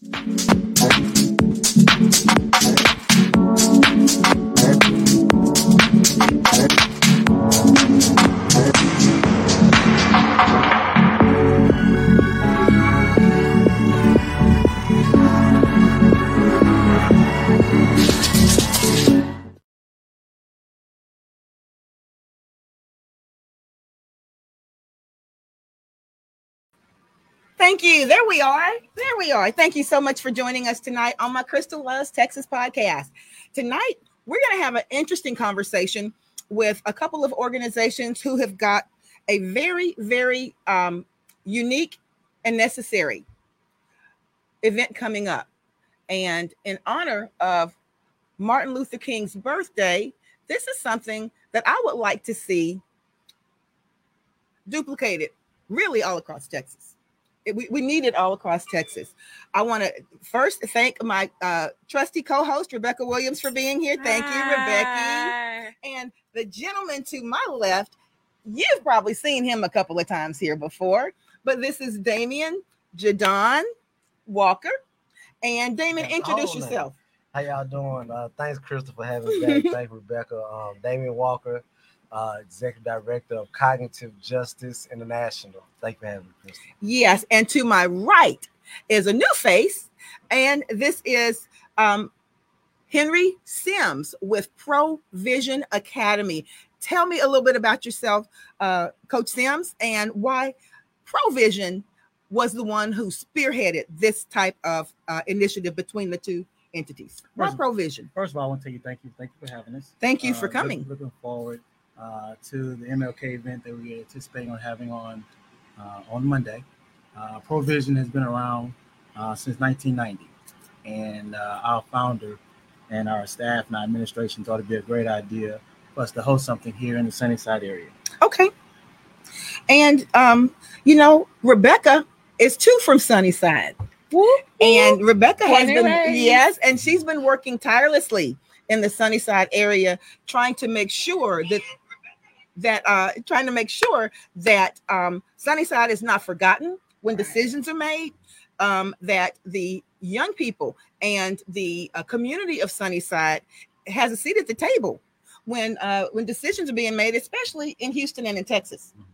Thank you. Thank you. There we are. There we are. Thank you so much for joining us tonight on my Crystal Loves Texas podcast. Tonight, we're going to have an interesting conversation with a couple of organizations who have got a very, very um, unique and necessary event coming up. And in honor of Martin Luther King's birthday, this is something that I would like to see duplicated really all across Texas we, we need it all across Texas. I want to first thank my uh, trusty co-host Rebecca Williams for being here. Thank Hi. you, Rebecca. And the gentleman to my left, you've probably seen him a couple of times here before, but this is Damion JaDonne Walker. And Damion, introduce yourself. How y'all doing? Uh, thanks, Crystal, for having me back. Thank Rebecca. Um, Damion Walker uh, Executive Director of Cognitive Justice International. Thank you for having me, Kristen. Yes, and to my right is a new face, and this is um, Henry Sims with Provision Academy. Tell me a little bit about yourself, uh, Coach Sims, and why Provision was the one who spearheaded this type of uh, initiative between the two entities. Why Provision? First of all, I want to tell you thank you. Thank you for having us. Thank you uh, for coming. Look, looking forward uh, to the MLK event that we're anticipating on having on uh, on Monday. Uh, Provision has been around uh, since 1990, and uh, our founder and our staff and our administration thought it'd be a great idea for us to host something here in the Sunnyside area. Okay. And um, you know, Rebecca is too from Sunnyside. And Rebecca has been yes, and she's been working tirelessly in the Sunnyside area, trying to make sure that that uh, trying to make sure that um, Sunnyside is not forgotten when decisions are made, um, that the young people and the uh, community of Sunnyside has a seat at the table when uh, when decisions are being made, especially in Houston and in Texas. Mm-hmm.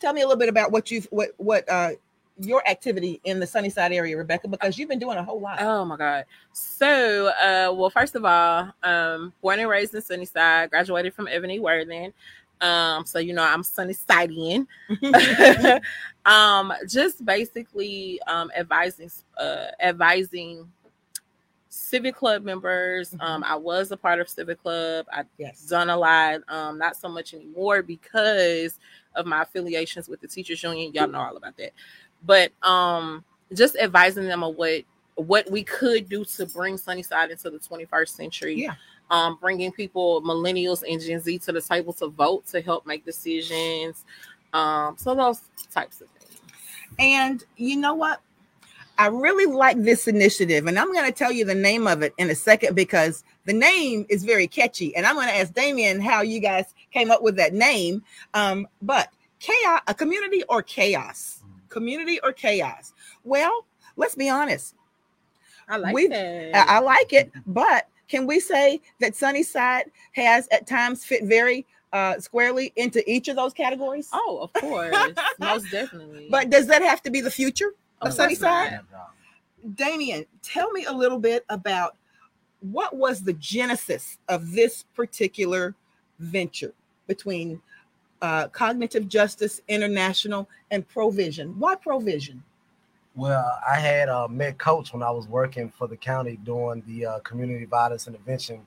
Tell me a little bit about what you've what what uh, your activity in the Sunnyside area, Rebecca, because you've been doing a whole lot. Oh my God. So, uh, well, first of all, um, born and raised in Sunnyside, graduated from Ebony Worthing. Um, so you know, I'm Sunnysidean. um, just basically um advising uh advising civic club members. Mm-hmm. Um, I was a part of civic club. I yes. done a lot. Um, not so much anymore because of my affiliations with the teachers union. Y'all know all about that. But um, just advising them of what what we could do to bring Sunnyside into the 21st century. Yeah um, bringing people, millennials and Gen Z, to the table to vote to help make decisions. Um, so those types of things. And you know what? I really like this initiative, and I'm going to tell you the name of it in a second because the name is very catchy. And I'm going to ask Damion how you guys came up with that name. Um, but chaos, a community or chaos, community or chaos. Well, let's be honest. I like it. I, I like it, but can we say that Sunnyside has at times fit very uh, squarely into each of those categories? Oh, of course, most definitely. But does that have to be the future of oh, Sunnyside? Damion, tell me a little bit about what was the genesis of this particular venture between uh, Cognitive Justice International and Provision. Why Provision? Well, I had uh, met Coach when I was working for the county doing the uh, community violence intervention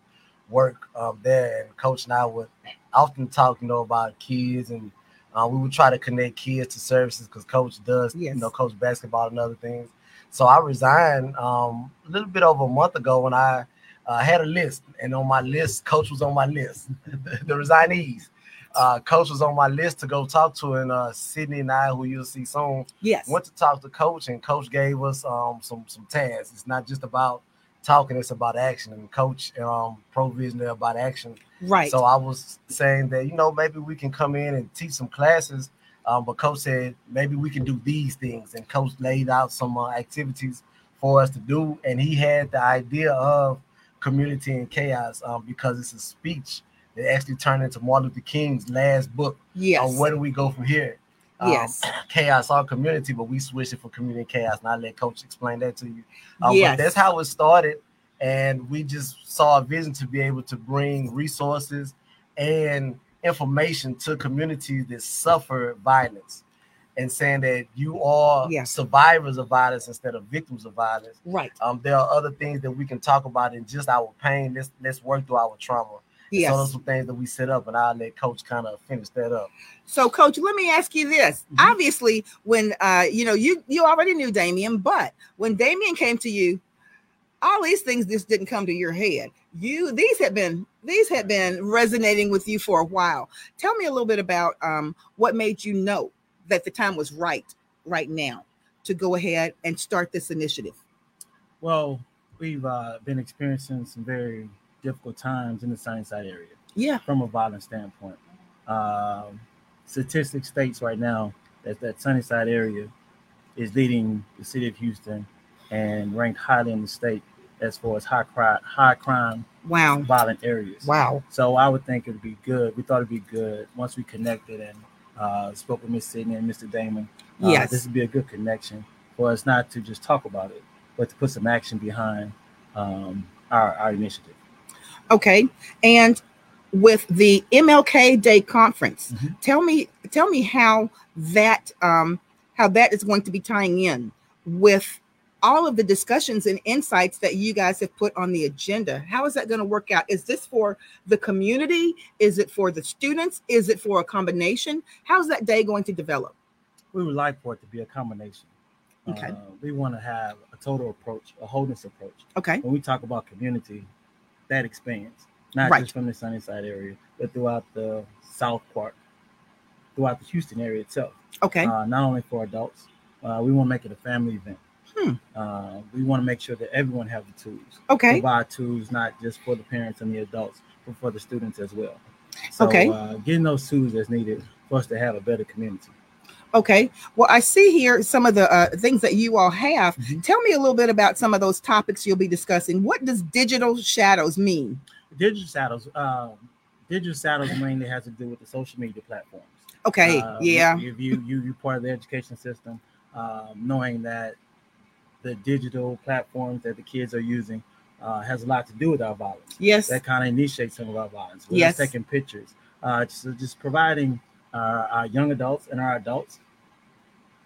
work um, there, and Coach and I would often talk, you know, about kids, and uh, we would try to connect kids to services because Coach does, yes. you know, coach basketball and other things. So I resigned um, a little bit over a month ago when I uh, had a list, and on my list, Coach was on my list, the resignees uh, coach was on my list to go talk to, and uh, Sydney and I, who you'll see soon, yes, went to talk to coach, and coach gave us um, some some tasks. It's not just about talking; it's about action. And coach um, provision about action. Right. So I was saying that you know maybe we can come in and teach some classes, um, but coach said maybe we can do these things, and coach laid out some uh, activities for us to do. And he had the idea of community and chaos um, because it's a speech that actually turned into Martin Luther King's last book. Yes. On where do we go from here? Um, yes. Chaos, our community, but we switched it for community and chaos. And I let Coach explain that to you. Um, yes. that's how it started. And we just saw a vision to be able to bring resources and information to communities that suffer violence and saying that you are yeah. survivors of violence instead of victims of violence. Right. Um, there are other things that we can talk about in just our pain. Let's let's work through our trauma. Yes. So those some things that we set up, and I'll let Coach kind of finish that up. So, Coach, let me ask you this. Mm-hmm. Obviously, when uh, you know, you you already knew Damion, but when Damion came to you, all these things just didn't come to your head. You these had been these had been resonating with you for a while. Tell me a little bit about um, what made you know that the time was right right now to go ahead and start this initiative. Well, we've uh, been experiencing some very difficult times in the Sunnyside area. Yeah, from a violent standpoint. Um, statistics states right now that that Sunnyside area is leading the city of Houston and ranked highly in the state as far as high crime, high crime, wow, violent areas. Wow. So I would think it'd be good. We thought it'd be good once we connected and uh, spoke with Miss Sydney and Mr. Damon. Uh, yes, this would be a good connection for us not to just talk about it, but to put some action behind um, our, our initiative. Okay, and with the MLK Day conference, mm-hmm. tell me tell me how that um, how that is going to be tying in with all of the discussions and insights that you guys have put on the agenda. How is that going to work out? Is this for the community? Is it for the students? Is it for a combination? How's that day going to develop? We would like for it to be a combination. Okay. Uh, we want to have a total approach, a wholeness approach. Okay. When we talk about community, that expands not right. just from the Sunnyside area, but throughout the South Park, throughout the Houston area itself. Okay. Uh, not only for adults, uh, we want to make it a family event. Hmm. Uh, we want to make sure that everyone has the tools. Okay. Provide tools not just for the parents and the adults, but for the students as well. So, okay. Uh, getting those tools that's needed for us to have a better community. Okay. Well, I see here some of the uh, things that you all have. Mm-hmm. Tell me a little bit about some of those topics you'll be discussing. What does digital shadows mean? Digital shadows. Um, digital shadows mainly has to do with the social media platforms. Okay. Uh, yeah. If you you you part of the education system, um, knowing that the digital platforms that the kids are using uh, has a lot to do with our violence. Yes. That kind of initiates some of our violence. We're yes. Taking pictures. Uh, so just providing uh, our young adults and our adults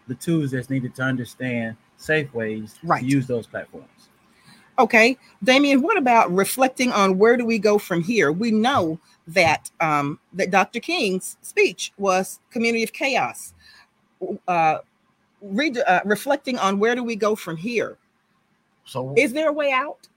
the tools that's needed to understand safe ways right. to use those platforms. Okay, Damion, what about reflecting on where do we go from here? We know that um, that Dr. King's speech was community of chaos. Uh, read, uh, reflecting on where do we go from here? So, is there a way out?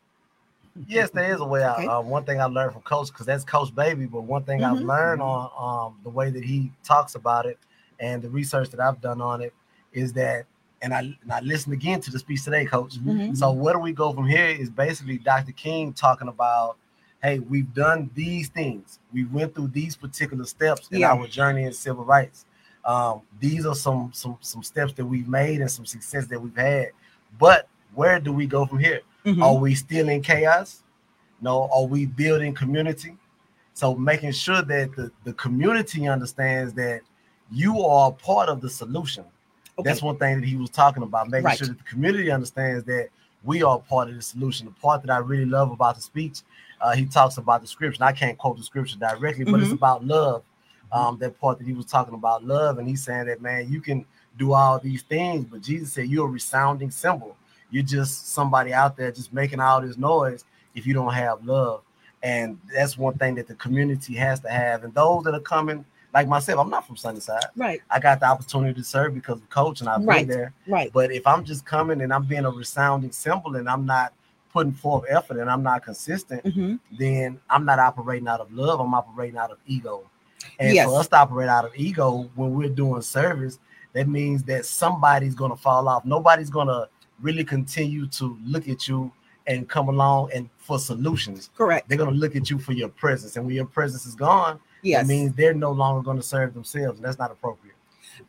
Yes, there is a way out. Okay. Uh, one thing I learned from Coach, because that's Coach Baby, but one thing mm-hmm. I've learned on um, the way that he talks about it and the research that I've done on it is that, and I, and I listened again to the speech today, Coach. Mm-hmm. So where do we go from here is basically Dr. King talking about, hey, we've done these things. We went through these particular steps in Yeah. our journey in civil rights. Um, these are some some some steps that we've made and some success that we've had. But where do we go from here? Mhm. Are we still in chaos? No, are we building community? So making sure that the, the community understands that you are part of the solution. Okay. That's one thing that he was talking about, making Right. sure that the community understands that we are part of the solution. The part that I really love about the speech, uh, he talks about the scripture. I can't quote the scripture directly, but it's Mhm. about love. Um, that part that he was talking about love, and he's saying that man, you can do all these things, but Jesus said you're a resounding cymbal. You're just somebody out there just making all this noise if you don't have love. And that's one thing that the community has to have. And those that are coming, like myself, I'm not from Sunnyside. Right, I got the opportunity to serve because of coach and I've Right. been there. right. But if I'm just coming and I'm being a resounding cymbal and I'm not putting forth effort and I'm not consistent, Mhm. then I'm not operating out of love. I'm operating out of ego. And Yes. for us to operate out of ego when we're doing service, that means that somebody's gonna fall off. Nobody's gonna really continue to look at you and come along and for solutions. Correct. They're gonna look at you for your presence, and when your presence is gone, Yes. that means they're no longer going to serve themselves, and that's not appropriate.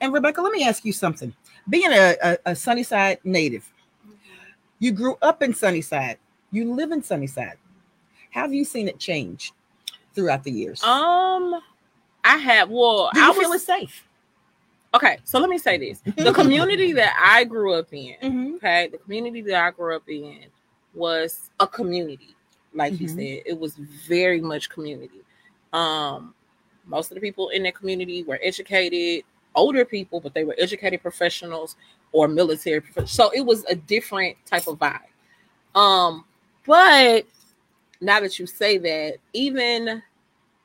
And Rebecca, let me ask you something. Being a, a, a Sunnyside native, You grew up in Sunnyside. You live in Sunnyside. Have you seen it change throughout the years? Um, I have. Well, Do you I feel was it's safe? Okay. So let me say this: the community that I grew up in, Mm-hmm. okay, the community that I grew up in was a community, like you Mhm. said. It was very much community. Um, most of the people in that community were educated, older people, but they were educated professionals or military professionals. So it was a different type of vibe. Um, but now that you say that, even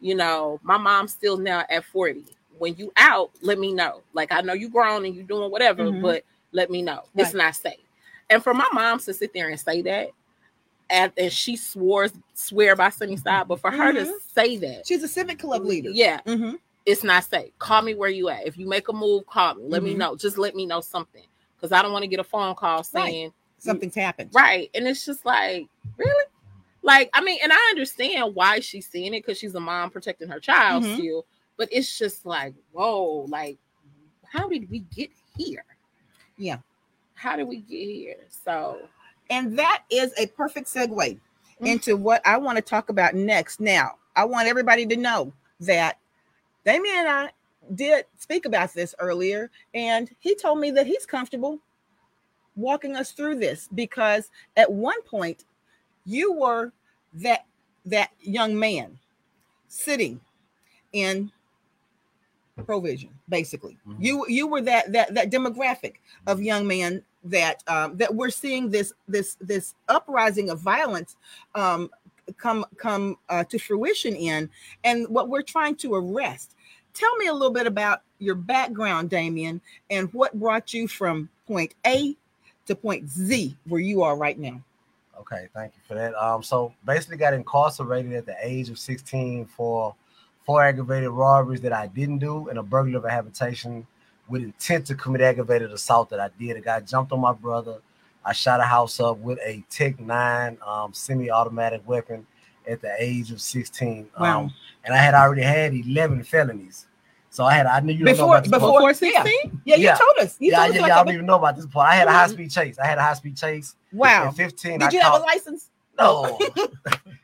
you know, my mom's still now at 40. When you out, let me know. Like I know you grown and you doing whatever, Mhm. but let me know. It's not safe. And for my mom to sit there and say that, and, and she swore swear by Sunnyside, but for her to Mhm. say that, She's a civic club leader. yeah, Mm-hmm. it's not safe. Call me where you at. If you make a move, call me. Let me Mhm. know. Just let me know something. Because I don't want to get a phone call saying, Something's happened. right. And it's just like, really? Like, I mean, and I understand why she's seeing it because she's a mom protecting her child Mhm. still. But it's just like, whoa, like, how did we get here? Yeah. How did we get here? So, And that is a perfect segue Mm. into what I want to talk about next. Now, I want everybody to know that Damion and I did speak about this earlier, and he told me that he's comfortable walking us through this because at one point you were that that young man sitting in provision basically Mhm. you you were that that that demographic of young men that um that we're seeing this this this uprising of violence um come come uh, to fruition in and what we're trying to arrest tell me a little bit about your background damien and what brought you from point a to point z where you are right now Okay, thank you for that. Um, so basically got incarcerated at the age of 16 for four aggravated robberies that I didn't do and a burglary of a habitation with intent to commit aggravated assault that I did. A guy jumped on my brother. I shot a house up with a Tech 9 um, semi-automatic weapon at the age of 16. Wow. Um, and I had already had 11 felonies. So I had I knew you before before part. yeah, 16? yeah you Yeah. told us you yeah, told us yeah, like y'all don't even know about this part. I had a Mhm. high speed chase. I had a high speed chase. wow At 15, did I you have a license no.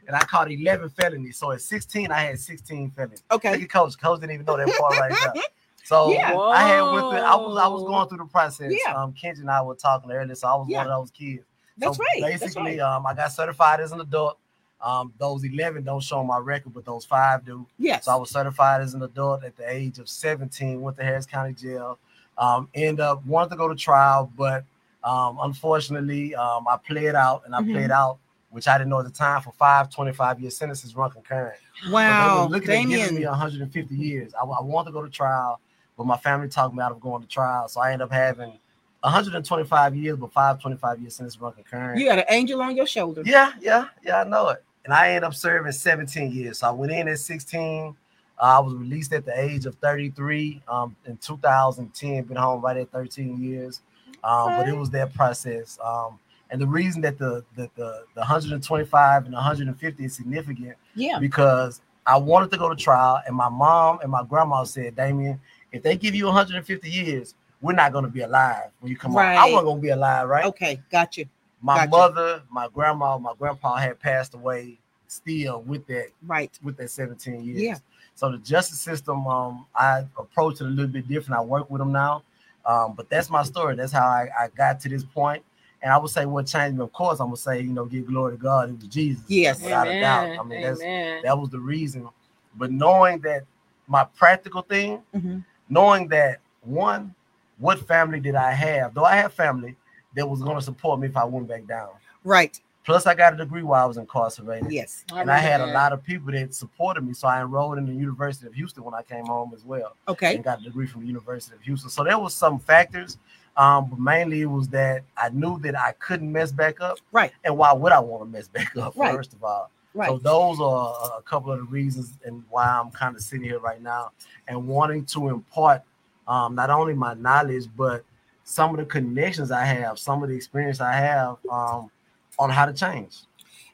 and I caught 11 felonies. So at 16, I had 16 felonies. Look okay at Coach. Coach didn't even know that part right there. So Yeah. I had with through, I was I was going through the process. Yeah. Um, Kenji and I were talking earlier, so I was Yeah. one of those kids. that's so right that's Basically, right. um, I got certified as an adult. Um, those 11 don't show on my record, but those five do. yes So I was certified as an adult at the age of 17, went to Harris County Jail. Um, end up wanted to go to trial, but um, unfortunately, um, I played out and I Mhm. played out, which I didn't know at the time for five 25 year sentences run concurrent. Wow looking at giving me 150 years. I, I wanted to go to trial, but my family talked me out of going to trial. So I ended up having 125 years, but five 25 year sentences run concurrent. you got an angel on your shoulder Yeah, yeah, yeah, I know it. And I ended up serving 17 years. So I went in at 16. Uh, I was released at the age of 33 um, in 2010. Been home right at 13 years. Um, But it was that process. Um, and the reason that the, the the the 125 and 150 is significant yeah because I wanted to go to trial, and my mom and my grandma said, Damion, if they give you 150 years, we're not going to be alive when you come out. I Right. wasn't going to be alive, right? okay got you my mother, my grandma, my grandpa had passed away still with that right with that 17 years. Yeah. So the justice system, um, I approach it a little bit different. I work with them now. Um, but that's my story. That's how I, I got to this point. And I would say what changed me, of course, I'm gonna say, you know, give glory to God. It was Jesus. Yes. Without a doubt. I Amen. mean, that's that was the reason. But knowing that my practical thing, Mhm. knowing that one, what family did I have? Though I have family that was going to support me if I went back down. right Plus, I got a degree while I was incarcerated. yes And I had a lot of people that supported me. So I enrolled in the University of Houston when I came home as well. okay And got a degree from the University of Houston. So there was some factors. Um, but mainly it was that I knew that I couldn't mess back up. Right. And why would I want to mess back up, Right. first of all? right So those are a couple of the reasons and why I'm kind of sitting here right now and wanting to impart um, not only my knowledge but some of the connections I have, some of the experience I have um, on how to change.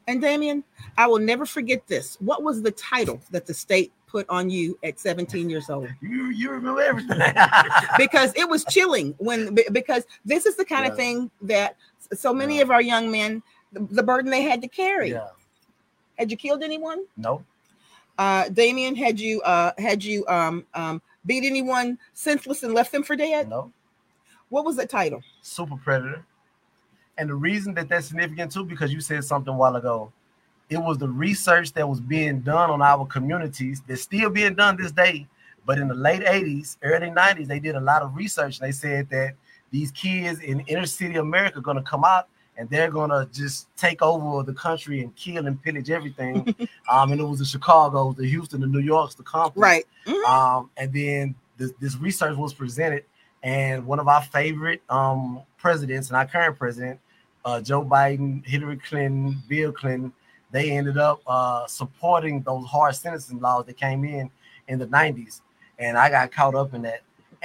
And Damion, I will never forget this. What was the title that the state put on you at 17 years old? You you remember everything because it was chilling when because this is the kind yeah. of thing that so many yeah. of our young men the, the, burden they had to carry. Yeah. Had you killed anyone? No. Uh, Damion, had you uh had you um um beat anyone senseless and left them for dead? No. What was the title? Super Predator. And the reason that that's significant too, because you said something a while ago, it was the research that was being done on our communities that's still being done this day. But in the late 80s, early 90s, they did a lot of research. And they said that these kids in inner city America are going to come out and they're going to just take over the country and kill and pillage everything. um, and it was the Chicago, the Houston, the New Yorks, the Compton. Right. Mm-hmm. Um, and then this, this research was presented. And one of our favorite um, presidents and our current president, uh, Joe Biden, Hillary Clinton, Bill Clinton, they ended up uh, supporting those hard sentencing laws that came in in the 90s. And I got caught up in that.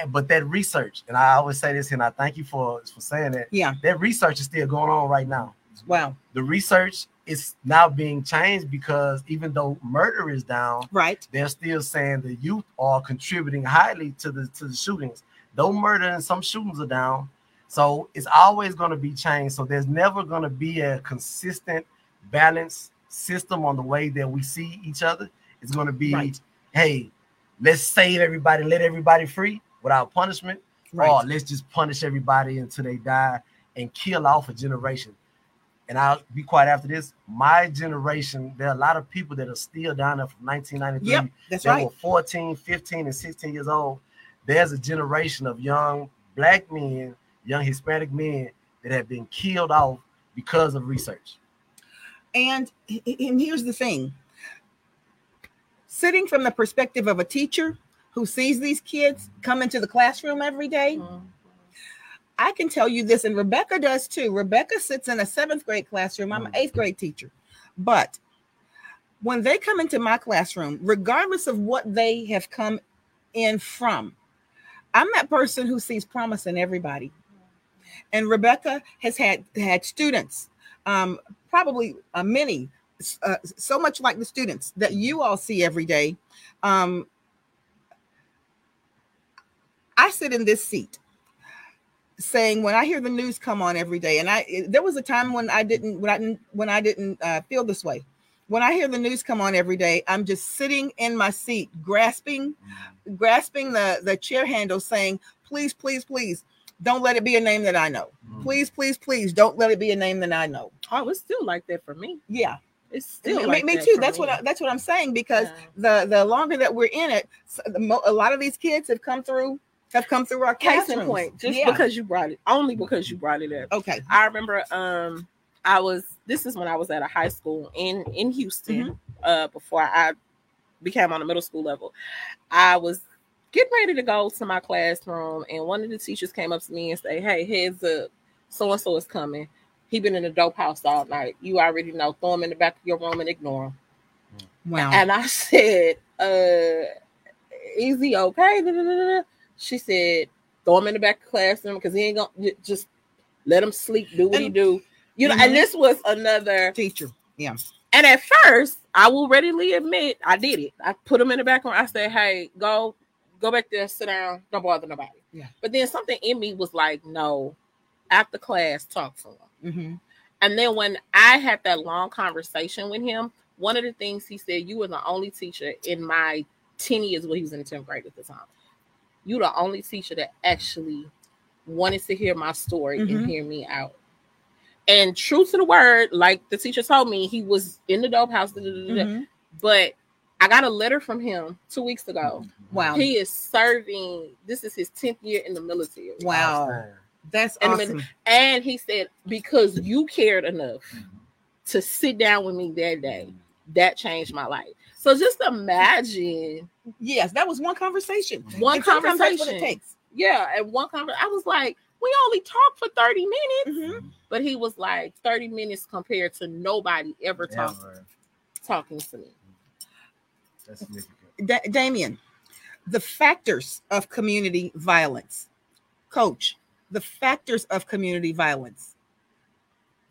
But that research, and I always say this, and I thank you for, for saying that. Yeah. That research is still going on right now. Wow. The research is now being changed because even though murder is down, right, they're still saying the youth are contributing highly to the to the shootings. Though murder and some shootings are down, so it's always going to be changed. So there's never going to be a consistent, balanced system on the way that we see each other. It's going to be, right. hey, let's save everybody, let everybody free without punishment, right. or let's just punish everybody until they die and kill off a generation. And I'll be quiet after this. My generation, there are a lot of people that are still down there from 1993. Yep, that's right. were 14, 15, and 16 years old. There's a generation of young black men, young Hispanic men that have been killed off because of research. And, and here's the thing sitting from the perspective of a teacher who sees these kids come into the classroom every day, mm-hmm. I can tell you this, and Rebecca does too. Rebecca sits in a seventh grade classroom. I'm an eighth grade teacher. But when they come into my classroom, regardless of what they have come in from, I'm that person who sees promise in everybody. And Rebecca has had had students, um, probably uh, many, uh, so much like the students that you all see every day. Um, I sit in this seat saying when I hear the news come on every day, and I there was a time when I didn't when I didn't when I didn't uh, feel this way. When I hear the news come on every day, I'm just sitting in my seat, grasping, grasping the the chair handle, saying, "Please, please, please, don't let it be a name that I know. Mm. Please, please, please don't let it be a name that I know. Oh, it's still like that for me. Yeah. It's still me, like me too. That's me. what I, that's what I'm saying because yeah. the the longer that we're in it, a lot of these kids have come through have come through our case in point. Just yeah. because you brought it, only because you brought it up. Okay. I remember um I was this is when I was at a high school in in Houston mm-hmm. uh before I became on a middle school level. I was getting ready to go to my classroom, and one of the teachers came up to me and say, "Hey, heads up, so and so is coming. He been in the dope house all night. You already know. Throw him in the back of your room and ignore him." Wow. And I said, "Uh, is he okay?" She said, "Throw him in the back of the classroom because he ain't gonna just let him sleep. Do what and, he do." You know, mm-hmm. and this was another teacher. Yeah. And at first, I will readily admit I did it. I put him in the back room. I said, "Hey, go go back there, sit down, don't bother nobody. Yeah. But then something in me was like, no, after class, talk to him. Mm-hmm. And then when I had that long conversation with him, one of the things he said, you were the only teacher in my 10 years when he was in the 10th grade at the time. You the only teacher that actually wanted to hear my story mm-hmm. and hear me out. And true to the word, like the teacher told me, he was in the dope house, mm-hmm. but I got a letter from him two weeks ago. Wow. He is serving, this is his 10th year in the military. Wow. That's awesome. And he said, because you cared enough to sit down with me that day, that changed my life. So just imagine. Yes, that was one conversation. One and conversation. What it takes. Yeah, and one conversation. I was like, we only talked for 30 minutes. Mm-hmm. But he was like 30 minutes compared to nobody ever talking talking to me. That's significant. Da- Damion, the factors of community violence. Coach, the factors of community violence.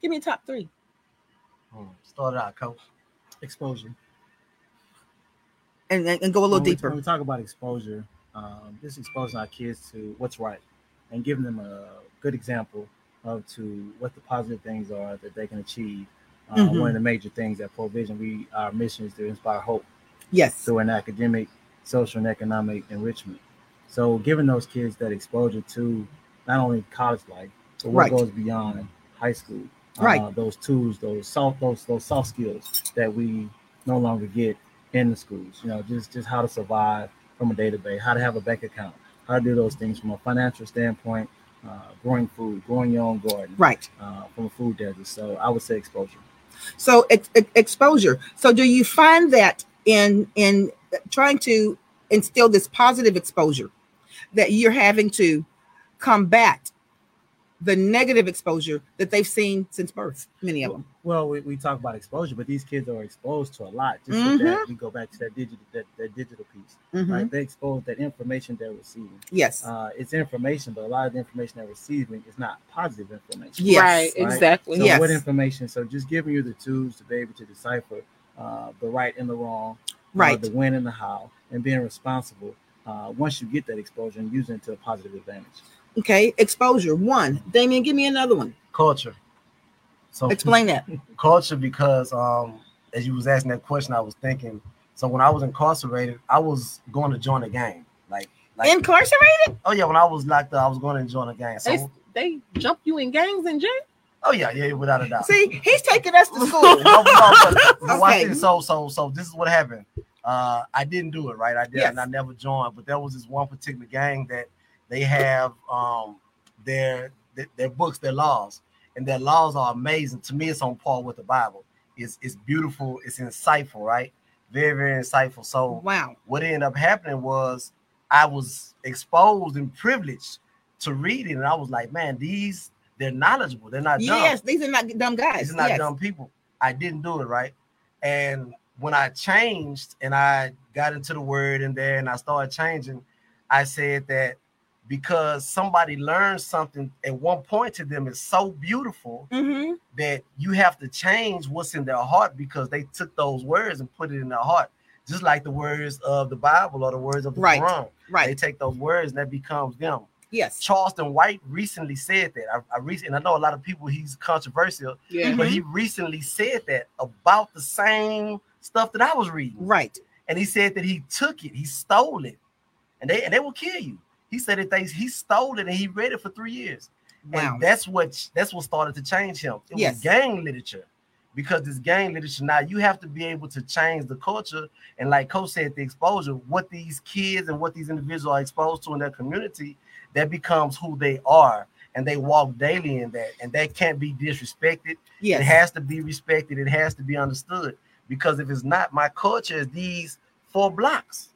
Give me a top three. Hmm. Start it out, coach. Exposure. and, and go a little when deeper. We, when we talk about exposure, um, just exposing our kids to what's right and giving them a good example of to what the positive things are that they can achieve. Uh, Mhm. One of the major things at Provision, we our mission is to inspire hope Yes. through an academic, social, and economic enrichment. So, giving those kids that exposure to not only college life, but what Right. goes beyond high school, Right. Uh, those tools, those soft, those those soft skills that we no longer get in the schools. You know, just just how to survive from a database, how to have a bank account, how to do those things from a financial standpoint, uh, growing food, growing your own garden, Right. uh, from a food desert. So, I would say exposure. So ex- ex- exposure. So do you find that in in trying to instill this positive exposure that you're having to combat the negative exposure that they've seen since birth, many of them. Well, we, we talk about exposure, but these kids are exposed to a lot. Just with that, we go back to that digital that, that digital piece. Mhm. Right? They expose that information they're receiving. Yes. Uh, it's information, but a lot of the information they're receiving is not positive information. Yes. right, Right. exactly. So Yes. what information? So just giving you the tools to be able to decipher uh, the right and the wrong, uh, Right. the when and the how, and being responsible. Uh, once you get that exposure and using it to a positive advantage. Okay. Exposure. One. Damion, give me another one. Culture. So Explain that. culture because um as you was asking that question, I was thinking. So when I was incarcerated, I was going to join a gang. Like, like Incarcerated? oh yeah, when I was locked up, I was going to join a gang. So They, they jump you in gangs in jail. Oh yeah, yeah, without a doubt. See, he's taking us to school. no, no, Okay. So, so, so this is what happened. Uh, I didn't do it, right? I did, Yes. and I never joined. But there was this one particular gang that they have um their their, their books, their laws, and their laws are amazing. To me, it's on par with the Bible. It's it's beautiful. It's insightful, right? Very, very insightful. So, wow. what ended up happening was I was exposed and privileged to read it, and I was like, man, these they're knowledgeable. They're not dumb. Yes, these are not dumb guys. These are not yes. dumb people. I didn't do it right. And when I changed and I got into the word in there and I started changing, I said that because somebody learned something at one point to them is so beautiful Mm-hmm. that you have to change what's in their heart because they took those words and put it in their heart. Just like the words of the Bible or the words of the Quran. Right. Quran. They take those words and that becomes them. Yes. Charleston White recently said that. I, I recently, and I know a lot of people he's controversial, Yeah. but he mm-hmm. recently said that about the same stuff that I was reading. Right. And he said that he took it, he stole it, and they and they will kill you. He said that they he stole it and he read it for three years. Wow. And that's what that's what started to change him. It Yes. was gang literature. Because this gang literature now you have to be able to change the culture and like Coach said, the exposure, what these kids and what these individuals are exposed to in their community, that becomes who they are. And they walk daily in that, and that can't be disrespected. It has to be respected. It has to be understood. Because if it's not, my culture is these four blocks.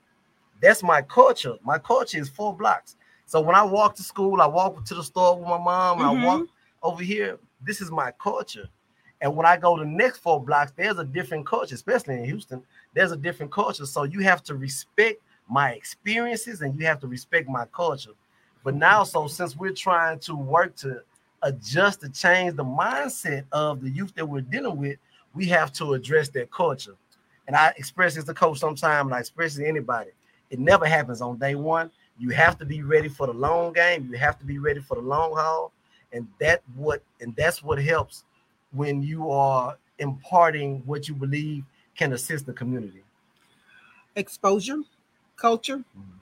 That's my culture. My culture is four blocks. So when I walk to school, I walk to the store with my mom, Mhm. I walk over here. This is my culture. And when I go to the next four blocks, there's a different culture, especially in Houston. There's a different culture. So you have to respect my experiences and you have to respect my culture. But now, so since we're trying to work to adjust to change the mindset of the youth that we're dealing with, we have to address their culture. And I express this to coach sometime, and I express it to anybody. It never happens on day one. You have to be ready for the long game. You have to be ready for the long haul, and that what and that's what helps when you are imparting what you believe can assist the community. Exposure, culture. Mm-hmm.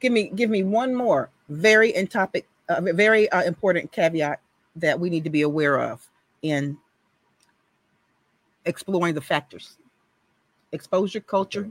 Give me give me one more very in topic, uh, very uh, important caveat that we need to be aware of in exploring the factors. Exposure, culture.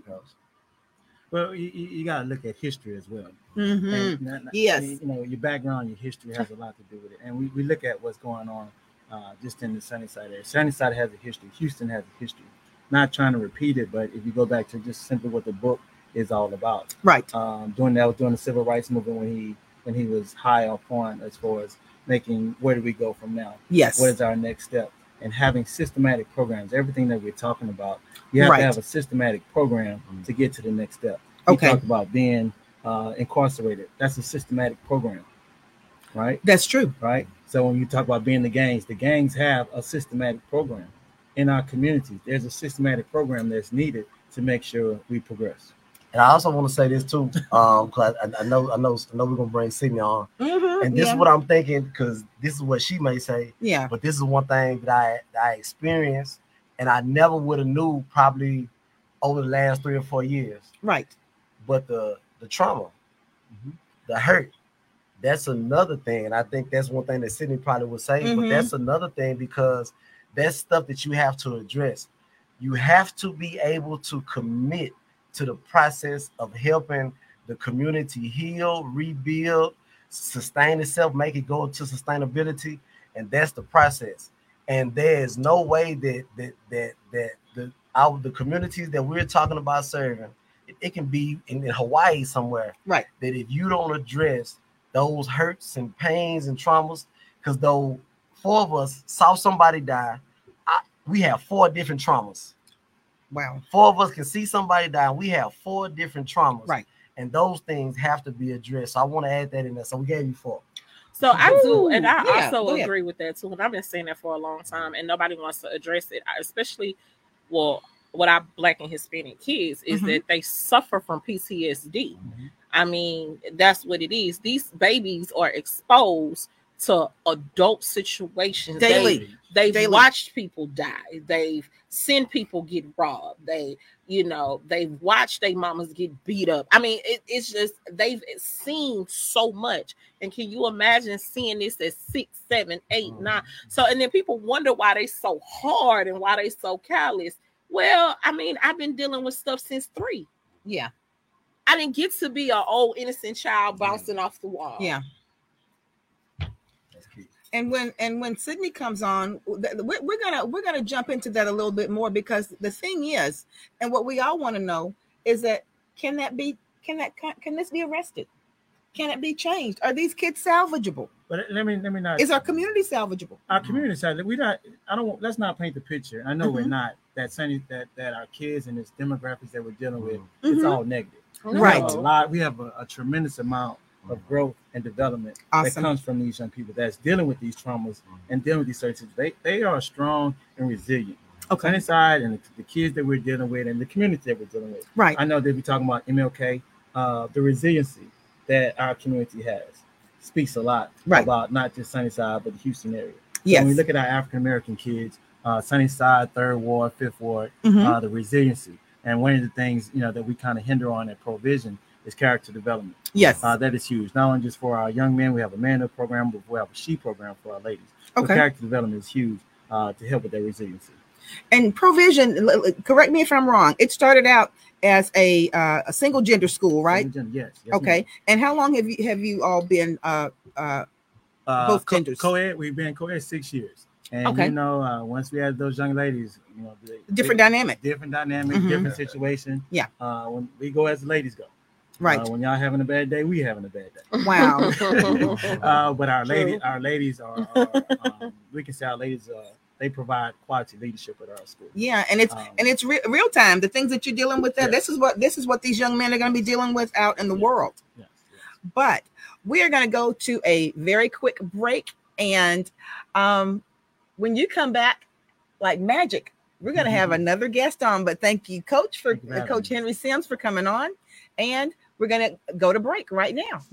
Well, you, you, got to look at history as well. Mm-hmm. Not- not- Yes. you know your background, your history has a lot to do with it, and we, we look at what's going on uh, just in the Sunnyside area. Sunnyside has a history. Houston has a history. Not trying to repeat it, but if you go back to just simply what the book is all about, Right. um, during that was during the civil rights movement when he when he was high up on as far as making where do we go from now? Yes. What is our next step? And having systematic programs, everything that we're talking about, you have Right. to have a systematic program to get to the next step. We Okay. talked about being uh, incarcerated. That's a systematic program, right? That's true. Right. So when you talk about being the gangs, the gangs have a systematic program in our communities. There's a systematic program that's needed to make sure we progress. And I also want to say this too, um, because I, I, know, I know, I know we're gonna bring Sydney on, mm-hmm, and this yeah. is what I'm thinking because this is what she may say. Yeah. But this is one thing that I that I experienced, and I never would have knew probably over the last three or four years. Right. But the the trauma, mm-hmm. the hurt, that's another thing, and I think that's one thing that Sydney probably would say. Mm-hmm. But that's another thing because that's stuff that you have to address. You have to be able to commit to the process of helping the community heal, rebuild, sustain itself, make it go to sustainability, and that's the process. And there is no way that that that that the our the communities that we're talking about serving, it, it can be in, in Hawaii somewhere, right? That if you don't address those hurts and pains and traumas, because though four of us saw somebody die, I, we have four different traumas. Wow. Four of us can see somebody die. We have four different traumas. Right. And those things have to be addressed. So I want to add that in there. So we gave you four. So I do, and I yeah, also agree with that too. And I've been saying that for a long time, and nobody wants to address it, especially, well, what our black and Hispanic kids is mm-hmm. that they suffer from PTSD. Mm-hmm. I mean, that's what it is. These babies are exposed to adult situations daily. They, have daily. watched people die. They've seen people get robbed. They, you know, they've watched their mamas get beat up. I mean, it, it's just they've seen so much. And can you imagine seeing this at six, seven, eight, mm-hmm. nine? So, and then people wonder why they so hard and why they so callous. Well, I mean, I've been dealing with stuff since three. Yeah. I didn't get to be an old innocent child bouncing off the wall. Yeah and when and when Sydney comes on, we're gonna we're gonna jump into that a little bit more because the thing is, and what we all want to know is that can that be can that can this be arrested? Can it be changed? Are these kids salvageable? But let me let me not. Is our community salvageable? Our community side. We not. I don't. Let's not paint the picture. I know mm-hmm. we're not. That Sunny that that our kids and this demographics that we're dealing with, mm-hmm. it's all negative. Right. a lot. We have a, a tremendous amount of growth and development awesome. that comes from these young people that's dealing with these traumas and dealing with these searches. They they are strong and resilient. Okay. Inside and the, the, kids that we're dealing with and the community that we're dealing with. Right. I know that we're talking about MLK, uh, the resiliency that our community has speaks a lot right. about not just Sunnyside but the Houston area. Yes. when we look at our African American kids, uh, Sunnyside, Third Ward, Fifth Ward, mm-hmm. uh, the resiliency. And one of the things you know that we kind of hinder on at Provision is character development. Yes, uh, that is huge. Not only just for our young men, we have a manhood program, but we have a she program for our ladies. Okay, so character development is huge uh, to help with their resiliency. And provision, correct me if I'm wrong. It started out as a uh, a single gender school, right? Gender, yes, yes, Okay. And how long have you have you all been uh, uh, uh both genders? Co-ed. We've been co-ed six years. And okay. you know, uh, once we had those young ladies, you know, they, different they, dynamic, different dynamic, mm-hmm. different situation. Yeah. Uh, when we go as the ladies go. Right. Uh, when y'all having a bad day, we having a bad day. Wow. uh, but our lady, our ladies are, are um, we can say our ladies are they provide quality leadership at our school. Yeah, and it's um, and it's re- real time. The things that you're dealing with there, this is what this is what these young men are going to be dealing with out in the world. Yes. But we are going to go to a very quick break, and um, when you come back, like magic, we're going to have mm-hmm. another guest on. But thank you, Coach, for you Coach Henry Sims for coming on, and we're going to go to break right now.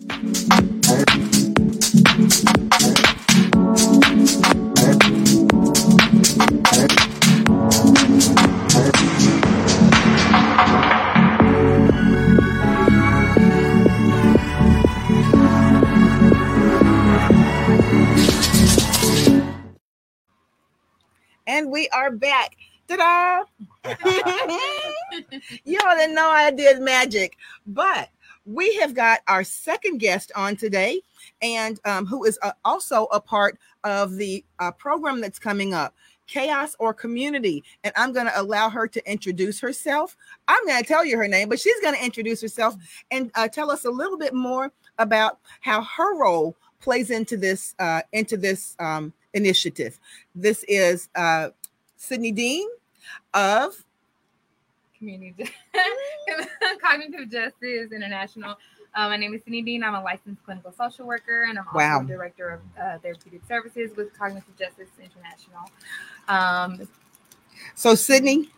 And we are back. Ta-da! you all didn't know I did magic, but we have got our second guest on today, and um, who is uh, also a part of the uh, program that's coming up chaos or community. And i'm going to allow her to introduce herself. I'm going to tell you her name but she's going to introduce herself and uh, tell us a little bit more about how her role plays into this uh, into this um, initiative. This is uh, sydney dean of community cognitive justice international uh, my name is Sydney Dean. I'm a licensed clinical social worker, and I'm also wow. director of uh, therapeutic services with Cognitive Justice International. Um, so, Sydney,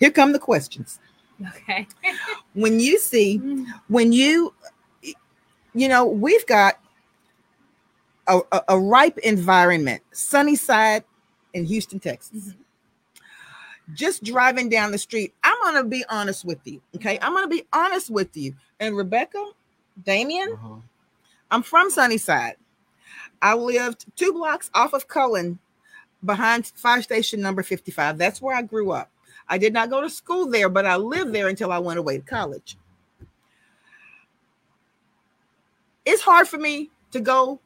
Here come the questions. Okay. when you see, mm. when you, you know, we've got a, a, a ripe environment, sunny side in Houston, Texas. Mm-hmm just driving down the street, I'm going to be honest with you. Okay. I'm going to be honest with you. And Rebecca, Damion, uh-huh. I'm from Sunnyside. I lived two blocks off of Cullen behind fire station number 55. That's where I grew up. I did not go to school there, but I lived there until I went away to college. It's hard for me to go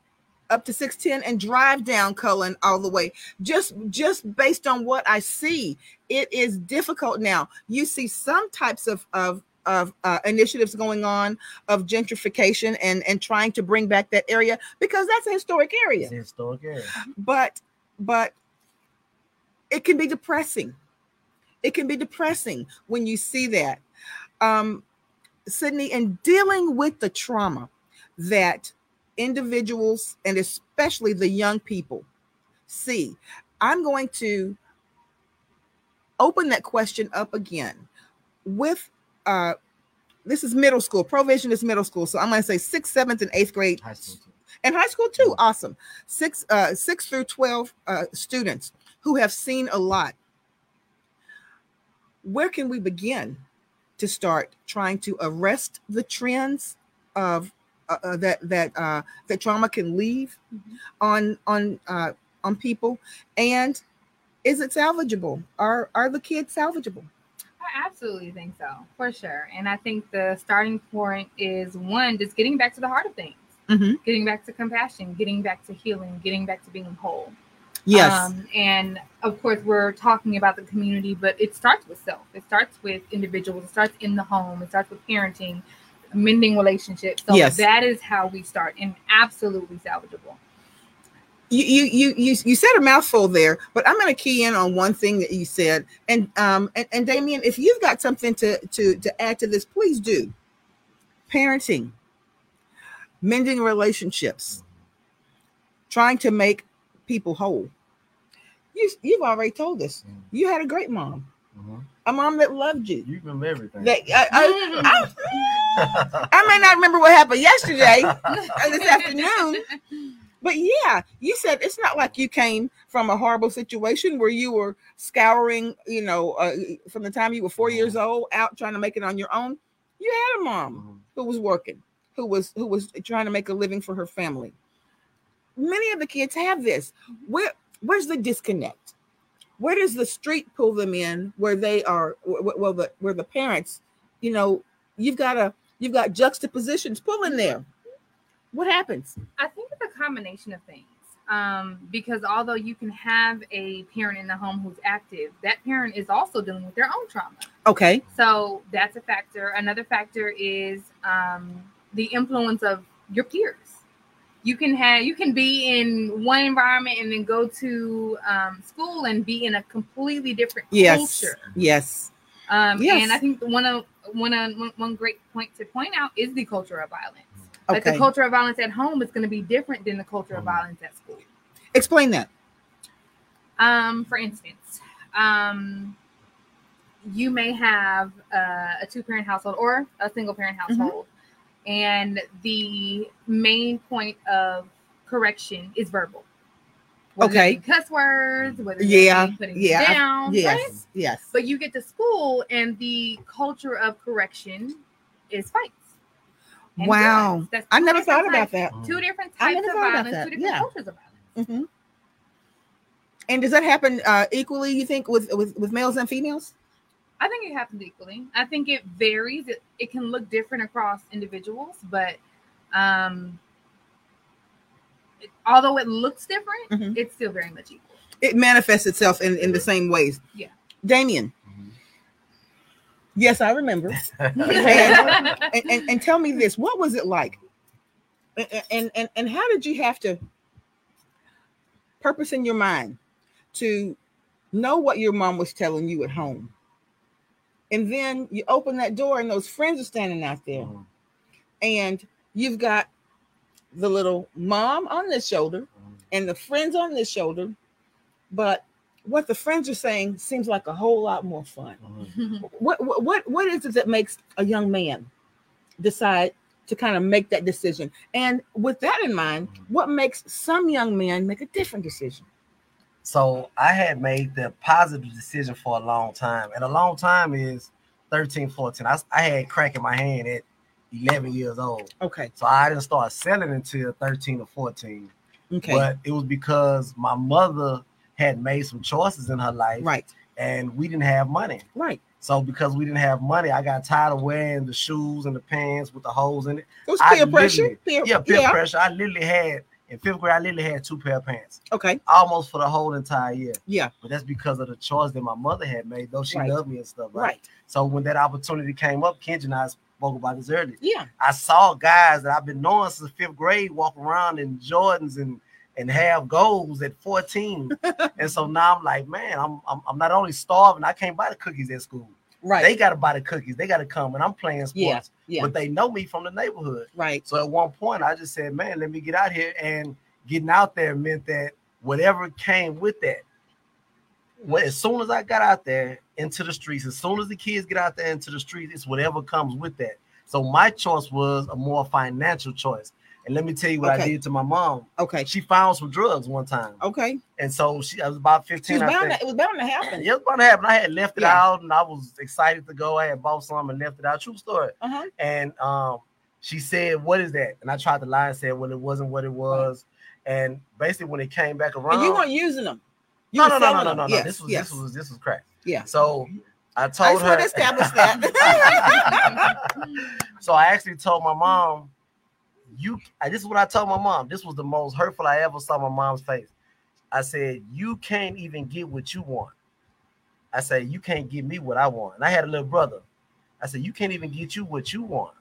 up to 610 and drive down Cullen all the way. Just just based on what I see, it is difficult now. You see some types of of of uh, initiatives going on of gentrification and and trying to bring back that area because that's a historic area. It's a historic area. But but it can be depressing. It can be depressing when you see that. Um, Sydney, and dealing with the trauma that individuals and especially the young people see. I'm going to open that question up again with uh this is middle school. Provision is middle school. So I'm going to say sixth, seventh, and eighth grade. High and high school too. Awesome. Six, uh, six through 12 uh, students who have seen a lot. Where can we begin to start trying to arrest the trends of uh, uh, that that uh, that trauma can leave mm-hmm. on on uh, on people, and is it salvageable? Are are the kids salvageable? I absolutely think so, for sure. And I think the starting point is one, just getting back to the heart of things, mm-hmm. getting back to compassion, getting back to healing, getting back to being whole. Yes. Um, and of course, we're talking about the community, but it starts with self. It starts with individuals. It starts in the home. It starts with parenting mending relationships. So yes. that is how we start and absolutely salvageable. You, you you you said a mouthful there, but I'm going to key in on one thing that you said, and um and, and Damion, if you've got something to to to add to this, please do. Parenting, mending relationships, trying to make people whole. You you've already told us you had a great mom. Mm-hmm a mom that loved you. You remember everything. That, I, I, I, I, may not remember what happened yesterday or this afternoon, but yeah, you said it's not like you came from a horrible situation where you were scouring, you know, uh, from the time you were 4 years old out trying to make it on your own. You had a mom mm-hmm. who was working, who was who was trying to make a living for her family. Many of the kids have this. Where where's the disconnect? where does the street pull them in where they are well the where the parents you know you've got a you've got juxtapositions pulling there what happens i think it's a combination of things um, because although you can have a parent in the home who's active that parent is also dealing with their own trauma okay so that's a factor another factor is um, the influence of your peers you can have you can be in one environment and then go to um, school and be in a completely different yes. culture. Yes. Um, yes. And I think one of one of one great point to point out is the culture of violence. Okay. Like the culture of violence at home is going to be different than the culture of violence at school. Explain that. Um, for instance, um, you may have uh, a two parent household or a single parent mm-hmm. household. Mm-hmm and the main point of correction is verbal. Whether okay. Cuss words, whether yeah, putting yeah, down, yes, right? yes. But you get to school, and the culture of correction is fights. Wow, I never thought about that. Two different types of violence, two different yeah. cultures of violence. Mm-hmm. And does that happen uh, equally? You think with, with with males and females? I think it happens equally. I think it varies. It, it can look different across individuals, but um, although it looks different, mm-hmm. it's still very much equal. It manifests itself in, in the same ways. Yeah. Damion. Mm-hmm. Yes, I remember. and, and, and, tell me this what was it like? And, and, and how did you have to purpose in your mind to know what your mom was telling you at home? And then you open that door and those friends are standing out there. Mm-hmm. And you've got the little mom on this shoulder and the friends on this shoulder. But what the friends are saying seems like a whole lot more fun. Mm-hmm. what, what what what is it that makes a young man decide to kind of make that decision? And with that in mind, mm-hmm. what makes some young men make a different decision? So I had made the positive decision for a long time, and a long time is 13, 14. I, I had crack in my hand at 11 years old. Okay. So I didn't start selling until 13 or 14. Okay. But it was because my mother had made some choices in her life. Right. And we didn't have money. Right. So because we didn't have money, I got tired of wearing the shoes and the pants with the holes in it. It was peer pressure. Peer, yeah, peer yeah. pressure. I literally had in fifth grade, I literally had two pair of pants. Okay. Almost for the whole entire year. Yeah. But that's because of the choice that my mother had made, though she right. loved me and stuff. Right? right. So when that opportunity came up, Kenji and I spoke about this earlier. Yeah. I saw guys that I've been knowing since fifth grade walk around in Jordans and and have goals at 14. and so now I'm like, man, I'm, I'm I'm not only starving, I can't buy the cookies at school. Right. They got to buy the cookies. They got to come, and I'm playing sports. Yeah, yeah. But they know me from the neighborhood. Right. So at one point, I just said, man, let me get out here. And getting out there meant that whatever came with that. Well, as soon as I got out there into the streets, as soon as the kids get out there into the streets, it's whatever comes with that. So my choice was a more financial choice. And let me tell you what okay. I did to my mom. Okay. She found some drugs one time. Okay. And so she I was about 15. Was to, it was bound to happen. Yeah, it was bound to happen. I had left it yeah. out and I was excited to go. I had bought some and left it out. True story. Uh-huh. And um, she said, What is that? And I tried to lie and said, Well, it wasn't what it was. And basically, when it came back around, and you weren't using them. You no, no, no, no, no, no, no. This was yes. this was this was crack. Yeah. So I told I her. establish that. so I actually told my mom, "You." Uh, this is what I told my mom. This was the most hurtful I ever saw my mom's face. I said, "You can't even get what you want." I said, "You can't give me what I want." And I had a little brother. I said, "You can't even get you what you want."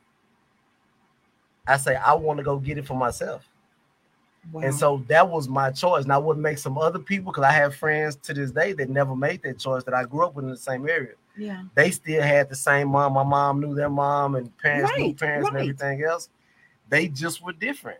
I say, "I want to go get it for myself." Wow. And so that was my choice. Now, what makes some other people, because I have friends to this day that never made that choice that I grew up with in the same area. Yeah. They still had the same mom. My mom knew their mom and parents right, knew parents right. and everything else. They just were different.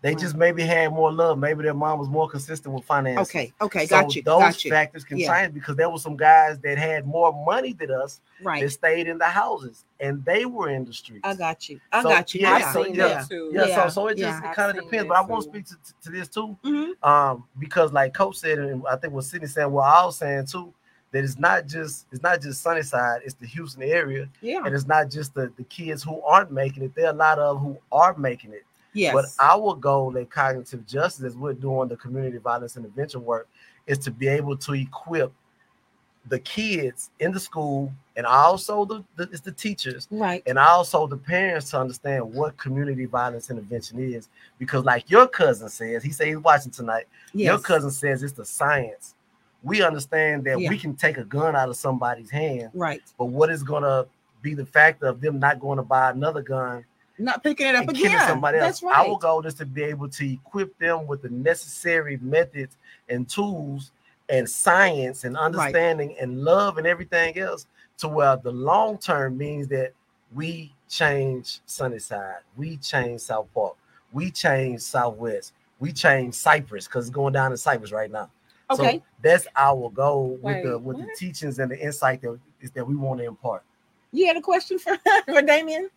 They just maybe had more love. Maybe their mom was more consistent with finances. Okay, okay, so got you. Those got you. factors can yeah. change because there were some guys that had more money than us right. that stayed in the houses and they were in the streets. I got you. I so, got you. Yeah, so, yeah, yeah, yeah, So, so it just it kind of depends. But I want to speak to, to, to this too, mm-hmm. um, because like Coach said, and I think what Sydney said, what I was saying too, that it's not just it's not just Sunnyside, it's the Houston area. Yeah. And it's not just the, the kids who aren't making it. There are a lot of who are making it. Yes. But our goal at cognitive justice, as we're doing the community violence intervention work, is to be able to equip the kids in the school and also the, the it's the teachers right and also the parents to understand what community violence intervention is because like your cousin says he said he's watching tonight yes. your cousin says it's the science we understand that yeah. we can take a gun out of somebody's hand right but what is going to be the factor of them not going to buy another gun not picking it up again. Somebody else. That's right. Our goal is to be able to equip them with the necessary methods and tools and science and understanding right. and love and everything else to where the long term means that we change Sunnyside, we change South Park, we change Southwest, we change Cypress because it's going down in Cypress right now. Okay, so that's our goal with Wait, the with what? the teachings and the insight that is that we want to impart. You had a question for for Damion?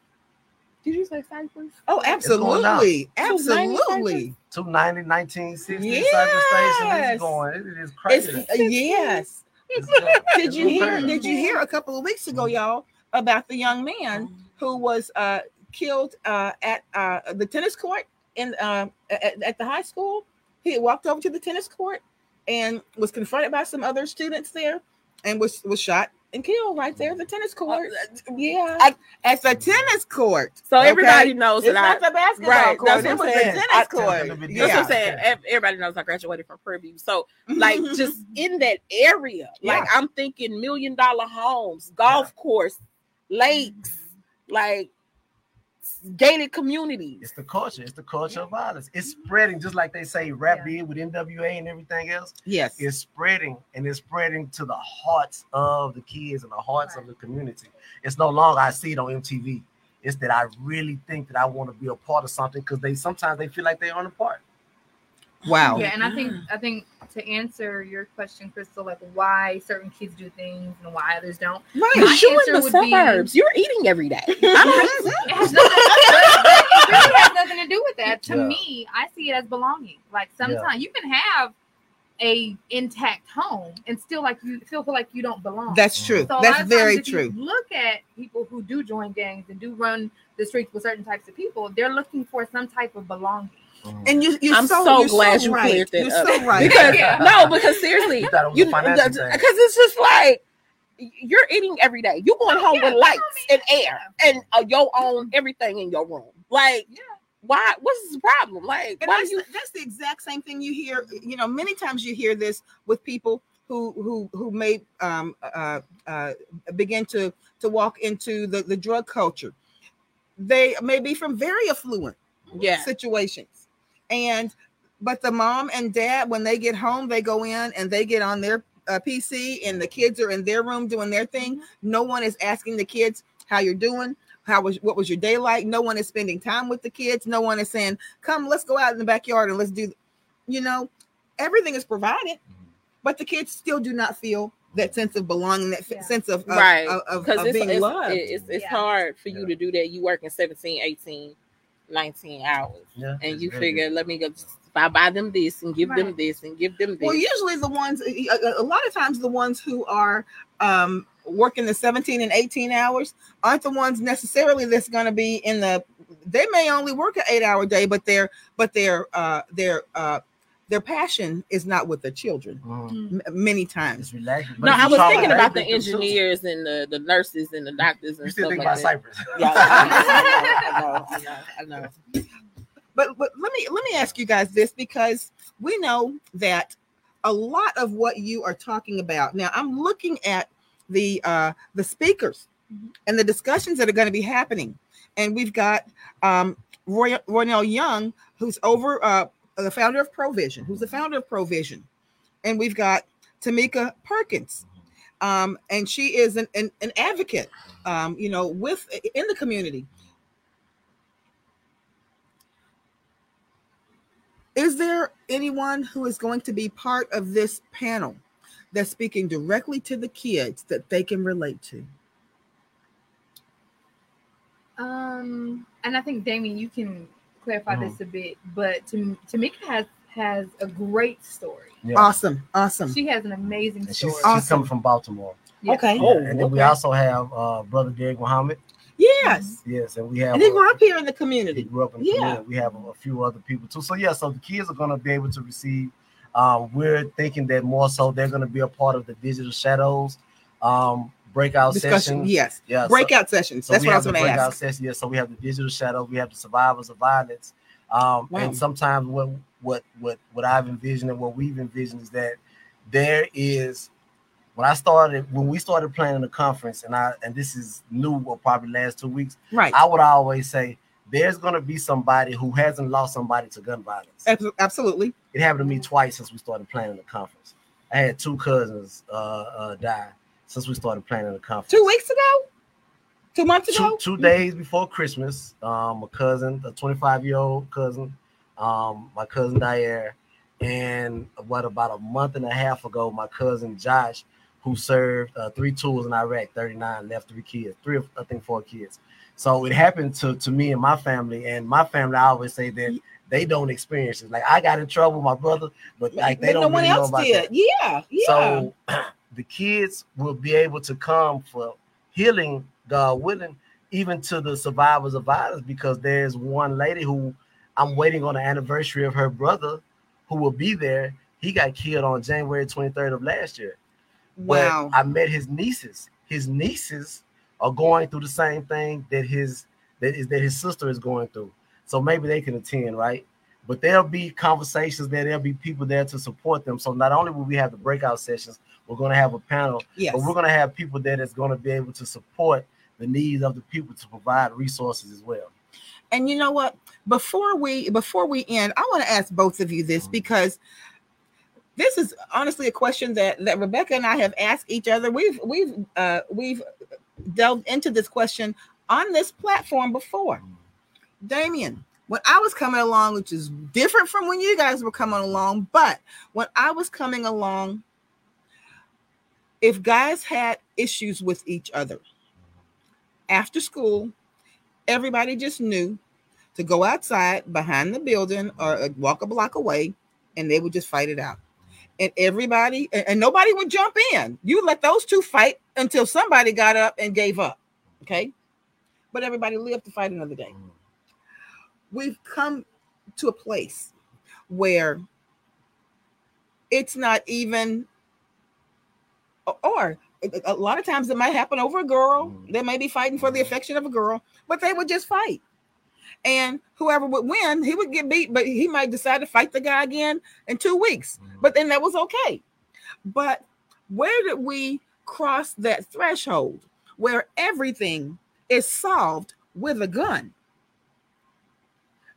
Did you say Cypress? Oh, absolutely. Absolutely. 290, 1960 yes. Cypress Station. It's going. It is crazy. It's, uh, yes. did you hear? Did you hear a couple of weeks ago, y'all, about the young man who was uh, killed uh, at uh, the tennis court in uh, at, at the high school? He walked over to the tennis court and was confronted by some other students there, and was was shot and kill right there, the tennis court. Uh, yeah, at, at, the tennis court. So okay? everybody knows it's that not I, the basketball right, court. That's what I'm saying. the tennis I, court. Yeah. That's what I'm saying. Everybody knows I graduated from Prairie So, like, just in that area, yeah. like I'm thinking million dollar homes, golf yeah. course, lakes, like gated communities. It's the culture. It's the culture of violence. It's spreading, just like they say, rap yeah. did with NWA and everything else. Yes, it's spreading, and it's spreading to the hearts of the kids and the hearts right. of the community. It's no longer I see it on MTV. It's that I really think that I want to be a part of something because they sometimes they feel like they aren't a part. Wow. Yeah, and I think I think to answer your question, Crystal, like why certain kids do things and why others don't. Right. My Because you answer in the would be- suburbs, you're eating every day. I It has nothing, it really has nothing to do with that. To Yeah. me, I see it as belonging. Like sometimes you can have a intact home and still like you still feel like you don't belong. That's true. So That's very times if you true. Look at people who do join gangs and do run the streets with certain types of people. They're looking for some type of belonging. And you, you're I'm so, so you're glad you right. cleared that You're up. so right. because Yeah. no, because seriously, You thought it was you a financial thing. because it's just like you're eating every day. You're going home Yeah, with you lights know and air and uh, your own everything in your room. Like, Yeah. why? What's the problem? Like, And why that's, you? that's the exact same thing you hear. You know, many times you hear this with people who who who may um, uh, uh, begin to to walk into the the drug culture. They may be from very affluent Yeah, situations, and but the mom and dad when they get home, they go in and they get on their uh, PC, and the kids are in their room doing their thing. No one is asking the kids how you're doing. How was what was your day like? No one is spending time with the kids. No one is saying, "Come, let's go out in the backyard and let's do." You know, everything is provided, but the kids still do not feel that sense of belonging, that Yeah. sense of of, right. of, of, of it's being it's, loved. it's, it's Yeah. hard for you Yeah. to do that. You working 17, 18, 19 hours, Yeah, and you very figure, let me go. If I buy them this and give them this and give them this. Well, usually the ones, a, a- a lot of times, the ones who are um, working the 17 and 18 hours aren't the ones necessarily that's going to be in the. They may only work an eight hour day, but their but their uh, their uh, their passion is not with the children. Mhm. M- many times, no, I was thinking about the engineers. engineers and the, the nurses and the doctors and You still stuff think like about that. Cypress? Yeah, I know, I know, I know, I know. but but let me let me ask you guys this because we know that a lot of what you are talking about now. I'm looking at the uh, the speakers Mhm. and the discussions that are going to be happening, and we've got um, Roy Roynell Young, who's over uh, the founder of Provision, who's the founder of Provision, and we've got Tamika Perkins, um, and she is an, an, an advocate, um, you know, with in the community. Is there anyone who is going to be part of this panel that's speaking directly to the kids that they can relate to? Um, and I think Damion, you can clarify Mhm. this a bit, but to Tamika has has a great story. Yeah. Awesome, awesome. She has an amazing And story. she's, she's coming from Baltimore. Yeah. Okay. Yeah, and then we also have uh, brother Derek Muhammad. Yes, Yes, and we have. and they uh, grew up here in the He community. grew up in the Yeah. community. We have a, a few other people too. So yeah, so the kids are gonna be able to receive. Um, we're thinking that more so they're gonna be a part of the digital shadows um, breakout Discussion, sessions. yes. Yeah, so- Breakout sessions. So That's what I was going to breakout ask. session. Yeah, so we have the digital shadows, we have the survivors of violence. Um, Wow. and sometimes what what what what I've envisioned and what we've envisioned is that there is when I started when we started planning the conference, and I and this is new or probably last two weeks, Right. I would always say there's gonna be somebody who hasn't lost somebody to gun violence. Absolutely. It happened to me twice since we started planning the conference. I had two cousins uh, uh die since we started planning the conference Two weeks ago? Two months ago? two days before Christmas, um, a cousin, a 25 year old cousin, um, my cousin Dyer, and what about a month and a half ago, my cousin Josh, who served uh, three tours in Iraq, 39, left three kids, three, of- I think four kids. So it happened to, to me and my family, and my family, I always say that they don't experience it. Like I got in trouble, with my brother, but like they don't no one really know else about did. that. Yeah. Yeah. So the kids will be able to come for healing, God willing, even to the survivors of violence, because there's one lady who I'm waiting on the anniversary of her brother who will be there. He got killed on January 23rd of last year. But wow. I met his nieces. His nieces are going through the same thing that his that is that his sister is going through. So maybe they can attend, right? But there'll be conversations there. There'll be people there to support them. So not only will we have the breakout sessions, we're going to have a panel, yes. but we're going to have people there that's going to be able to support the needs of the people to provide resources as well. And you know what? Before we before we end, I want to ask both of you this because this is honestly a question that that Rebecca and I have asked each other. We've we've uh, we've delved into this question on this platform before. Damion, when I was coming along, which is different from when you guys were coming along, but when I was coming along, if guys had issues with each other after school, everybody just knew to go outside behind the building or uh, walk a block away and they would just fight it out. And everybody and, and nobody would jump in. You let those two fight until somebody got up and gave up. Okay. But everybody lived to fight another day. We've come to a place where it's not even or a lot of times it might happen over a girl. They may be fighting for the affection of a girl, but they would just fight and whoever would win, he would get beat, but he might decide to fight the guy again in two weeks. Mm-hmm. But then that was okay. But where did we cross that threshold where everything is solved with a gun?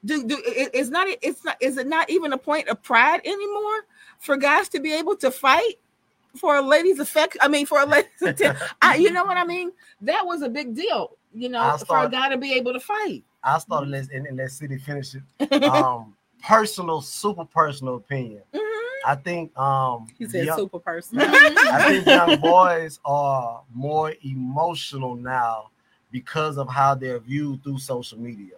Do, do it's not it's not is it not even a point of pride anymore for guys to be able to fight for a lady's affect? I mean, for a lady's I, you know what I mean? That was a big deal, you know, start, for a guy to be able to fight. I started mm-hmm. in, in that city finish it. Um, personal, super personal opinion. Mm-hmm. I think um he said young, super personal. I think young boys are more emotional now because of how they're viewed through social media.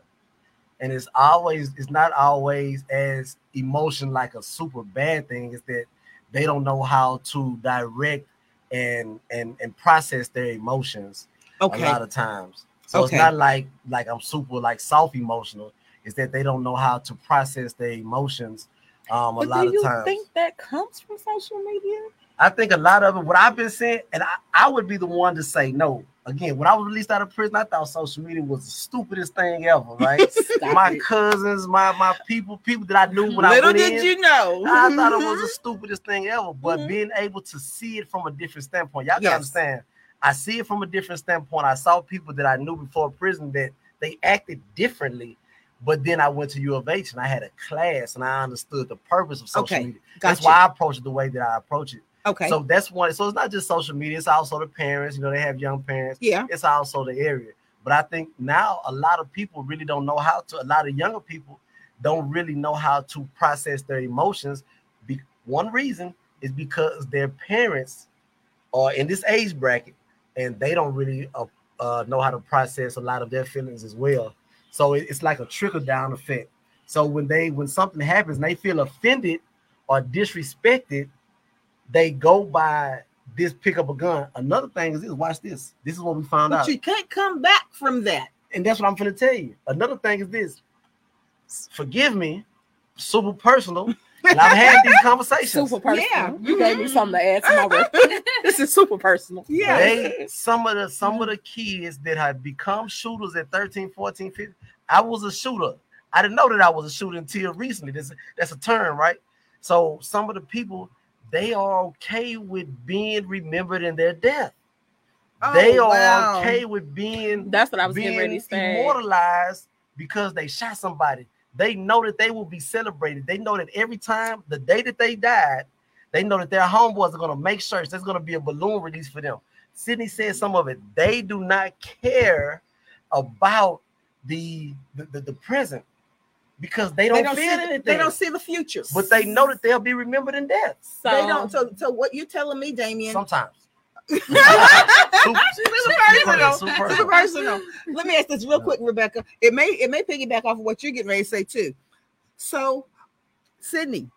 And it's always it's not always as emotion like a super bad thing, is that they don't know how to direct and and and process their emotions okay. a lot of times. So okay. it's not like like I'm super like soft emotional. Is that they don't know how to process their emotions um, a but lot do of times. Do you think that comes from social media? I think a lot of it, what I've been saying, and I, I would be the one to say no. Again, when I was released out of prison, I thought social media was the stupidest thing ever, right? my it. cousins, my my people, people that I knew when Little I went did in, you know. I thought it was the stupidest thing ever. But mm-hmm. being able to see it from a different standpoint, y'all yes. can understand I see it from a different standpoint. I saw people that I knew before prison that they acted differently. But then I went to U of H and I had a class and I understood the purpose of social okay, media. That's why I approach it the way that I approach it. Okay. So that's one. So it's not just social media, it's also the parents. You know, they have young parents. Yeah. It's also the area. But I think now a lot of people really don't know how to, a lot of younger people don't really know how to process their emotions. Be, one reason is because their parents are in this age bracket and they don't really uh, uh, know how to process a lot of their feelings as well. So it, it's like a trickle down effect. So when they when something happens and they feel offended or disrespected, they go by this pick up a gun. Another thing is this. Watch this. This is what we found but out. You can't come back from that. And that's what I'm going to tell you. Another thing is this. Forgive me, super personal. And I've had these conversations. Super personal. Yeah. You mm-hmm. gave me something to add to my work. this is super personal. Yeah. They, some of the some of the kids that have become shooters at 13, 14, 15. I was a shooter. I didn't know that I was a shooter until recently. That's, that's a term, right? So some of the people, they are okay with being remembered in their death. Oh, they are wow. okay with being that's what I was getting ready to say. Immortalized because they shot somebody. They know that they will be celebrated. They know that every time the day that they died, they know that their homeboys are going to make sure there's going to be a balloon release for them. Sydney said some of it. They do not care about the the, the, the present because they don't, they don't feel see, anything. They don't see the future, but they know that they'll be remembered in death. So, they don't. So, so what you telling me, Damion? Sometimes. super, super, personal. super personal. Let me ask this real quick, Rebecca. It may it may piggyback off of what you're getting ready to say too. So, Sydney,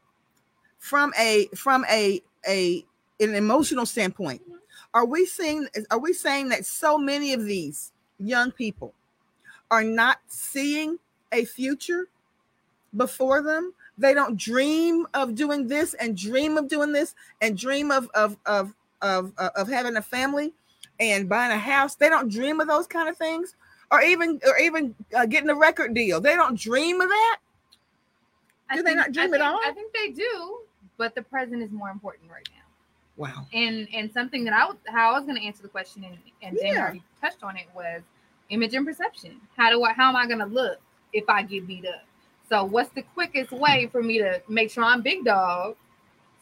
from a from a a an emotional standpoint, are we seeing are we saying that so many of these young people are not seeing a future before them? They don't dream of doing this and dream of doing this and dream of of of of uh, of having a family and buying a house. They don't dream of those kind of things, or even or even uh, getting a record deal. They don't dream of that. Do I they think, not dream think, at all? I think they do, but the present is more important right now. Wow. And and something that I was how I was going to answer the question and and yeah. already touched on it was image and perception. How do I how am I going to look if I get beat up? So what's the quickest way for me to make sure I'm big dog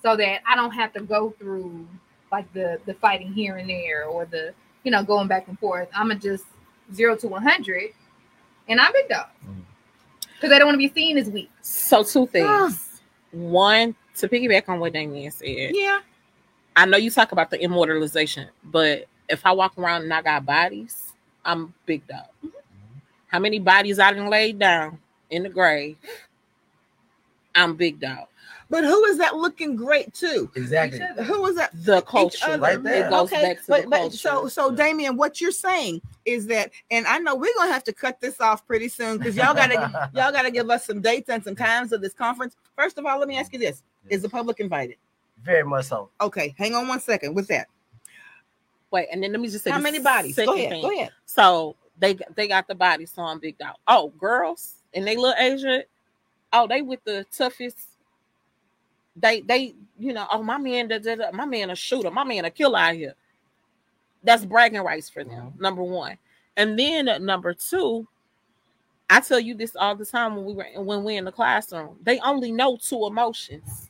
so that I don't have to go through like the the fighting here and there or the you know going back and forth. I'm gonna just zero to one hundred, and I'm big dog. Mm. because I don't want to be seen as weak. So two things. One, to piggyback on what Damion said. Yeah. I know you talk about the immortalization, but if I walk around and I got bodies, I'm big dog. How many bodies I done lay down in the grave? I'm big dog. But who is that looking great to? Exactly. Who is that? The culture. Right there. It goes okay, back to but, the but culture. so so Damion, what you're saying is that, and I know we're gonna have to cut this off pretty soon because y'all gotta y'all gotta give us some dates and some times of this conference. First of all, let me ask you this: Is the public invited? Very much so. Okay, hang on one second. What's that? Wait, and then let me just say How many bodies? Go ahead. thing. Go ahead. So they they got the bodies, so I'm big dog. Oh, girls and they look Asian. Oh, they with the toughest. They they you know oh my man da, da, da, my man a shooter my man a killer out here. That's bragging rights for them. Number one, and then uh, number two. I tell you this all the time when we were when we're in the classroom. They only know two emotions: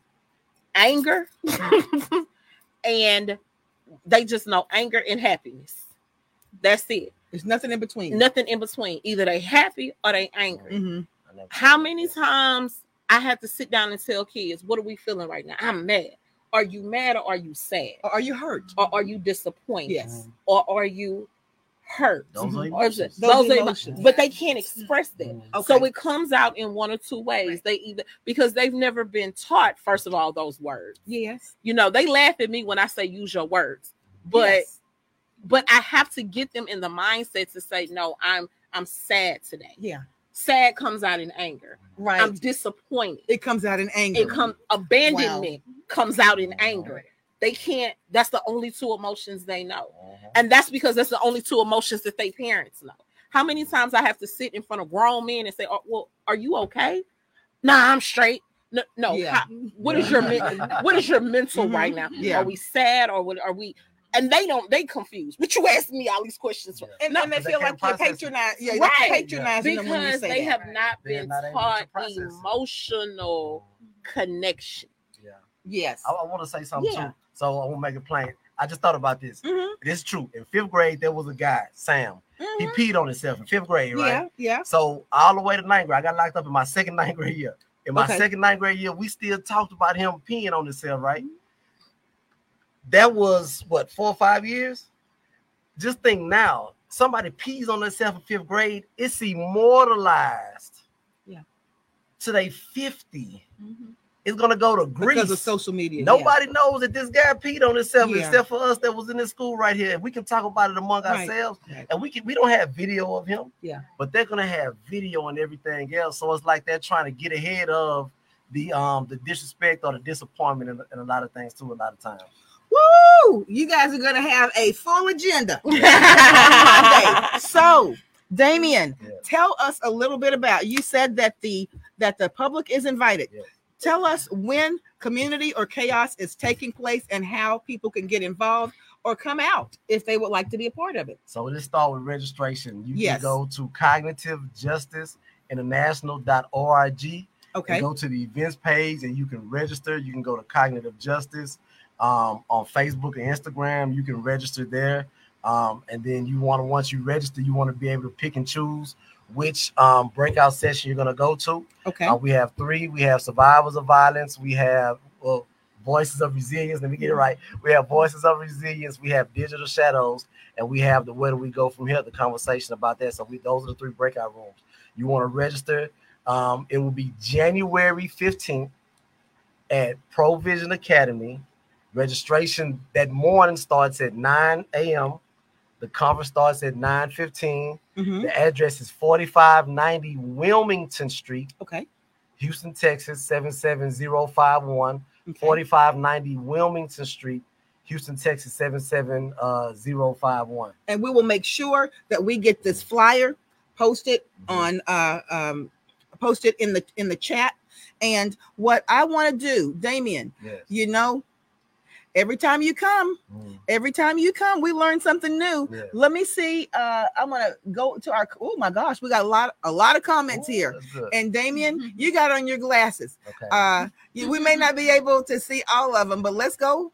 anger, and they just know anger and happiness. That's it. There's nothing in between. Nothing in between. Either they happy or they angry. Mhm. How many times I have to sit down and tell kids, what are we feeling right now? I'm mad. Are you mad or are you sad? Or are you hurt? Or are you disappointed? Yes. Or are you hurt? Those are Mhm. Or is it- emotions. Those those are emo- emotions. but they can't express that. Mhm. Okay. So it comes out in one or two ways. They either because they've never been taught, first of all, those words. yes. You know, they laugh at me when I say use your words, but Yes. But I have to get them in the mindset to say, no, I'm I'm sad today. yeah. Sad comes out in anger. Right. I'm disappointed. it comes out in anger. It comes abandonment comes out in anger. They can't, that's the only two emotions they know. Mhm. And that's because that's the only two emotions that they parents know. How many times I have to sit in front of grown men and say, oh, well, are you okay? Nah, I'm straight. No, no. Yeah. how- what is your what is your mental Mhm. right now? Yeah. Are we sad or what are we? And they don't, they confused. But you asking me all these questions for and, No, and they they feel like you're process it. patronizing. Yeah, Right. you're patronizing them when you because say they that. have not They're been not taught process it. emotional connection. Yeah. Yes. I, I want to say something Yeah. too. So I want to make it plain. I just thought about this. Mhm. It's true. In fifth grade, there was a guy, Sam. He Mhm. peed on himself in fifth grade, right? Yeah. Yeah. So all the way to ninth grade, I got locked up in my second ninth grade year. In my Okay. second ninth grade year, we still talked about him peeing on himself, right? That was what four or five years. Just think now, somebody pees on themselves in fifth grade, it's immortalized. Yeah. To they 50. It's gonna go to Greece. Because of social media. yeah. Nobody knows that this guy peed on himself Yeah. except for us that was in this school right here. We can talk about it among Right. ourselves, Right. and we can. We don't have video of him. Yeah. but they're gonna have video and everything else. So it's like they're trying to get ahead of the um the disrespect or the disappointment and, and a lot of things too. A lot of times. Woo! You guys are gonna have a full agenda. So, Damion, Yeah. tell us a little bit about. You said that the that the public is invited. Yes. Tell us when community or chaos is taking place and how people can get involved or come out if they would like to be a part of it. So let's start with registration. You Yes. can go to cognitive justice international.org Okay. and go to the events page and you can register. You can go to Cognitive Justice um, on Facebook and Instagram. You can register there. Um, and then you want to, once you register, you want to be able to pick and choose which um, breakout session you're going to go to. Okay. Uh, we have three. We have survivors of violence. We have well, voices of resilience. Let me get it right. We have voices of resilience. We have digital shadows, and we have the where do we go from here? The conversation about that. So we those are the three breakout rooms. You want to register. Um, it will be January 15th at Provision Academy. Registration that morning starts at 9 a.m. The conference starts at 9:15. Mhm. The address is 4590 Wilmington Street, Okay. Houston, Texas 77051. Okay. 4590 Wilmington Street, Houston, Texas 77051. and we will make sure that we get this flyer posted on uh um posted in the in the chat and what i want to do damion Yes. you know every time you come Mm, every time you come we learn something new yes. let me see uh i'm gonna go to our oh my gosh we got a lot a lot of comments Ooh, here that's good. and damion you got on your glasses Okay. uh you, we may not be able to see all of them but let's go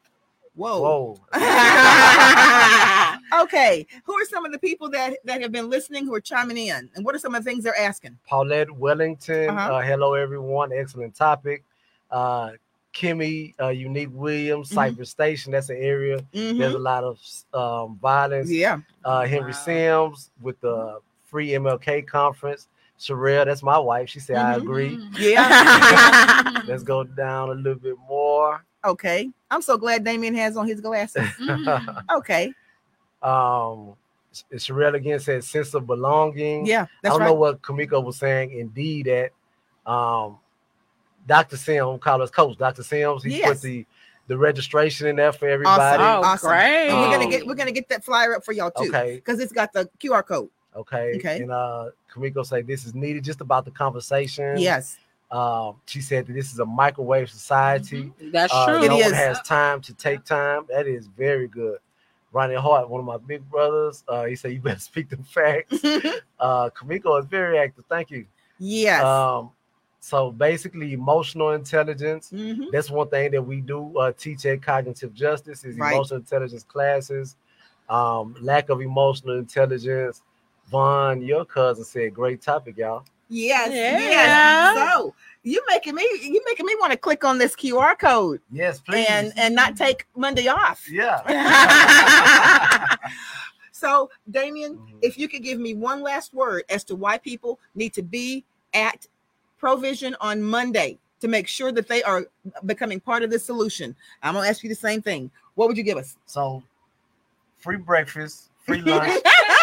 whoa Whoa. okay. Who are some of the people that that have been listening who are chiming in, and what are some of the things they're asking? Paulette Wellington. Uh-huh. Uh, hello, everyone. Excellent topic. Uh, Kimmy, uh, Unique Williams, Mhm. Cypress Station. That's an area. There's a lot of um, violence. Yeah. Uh, Henry Wow. Sims with the free MLK conference. Sherelle, that's my wife. She said, I Mhm. agree. Yeah. Let's go down a little bit more. okay. I'm so glad Damion has on his glasses. Okay. um, Sherelle again said, sense of belonging. Yeah, I don't right. know what Kamiko was saying. Indeed, that um, Dr. Sims, call us coach. Dr. Sims, he Yes. put the the registration in there for everybody. Oh, Awesome. great. And we're gonna get we're gonna get that flyer up for y'all too. Okay, Because it's got the QR code. okay. Okay. And uh, Kamiko say this is needed just about the conversation. Yes. Um, she said that this is a microwave society. That's Uh, true. Mm-hmm. It no is. one has time to take time. That is very good. Ronnie Hart, one of my big brothers, uh, he said you better speak the facts. uh, Kamiko is very active. Thank you. yes. Um, so basically, emotional intelligence. Mhm. That's one thing that we do uh, teach at Cognitive Justice is Right. emotional intelligence classes. Um, lack of emotional intelligence. Vaughn, your cousin said, "Great topic, y'all." Yes. Yeah. Yes. So you making me you making me want to click on this QR code Yes, please. and and not take Monday off. yeah. so Damion, Mhm. if you could give me one last word as to why people need to be at Provision on Monday to make sure that they are becoming part of the solution. I'm gonna ask you the same thing. What would you give us? So, free breakfast, free lunch,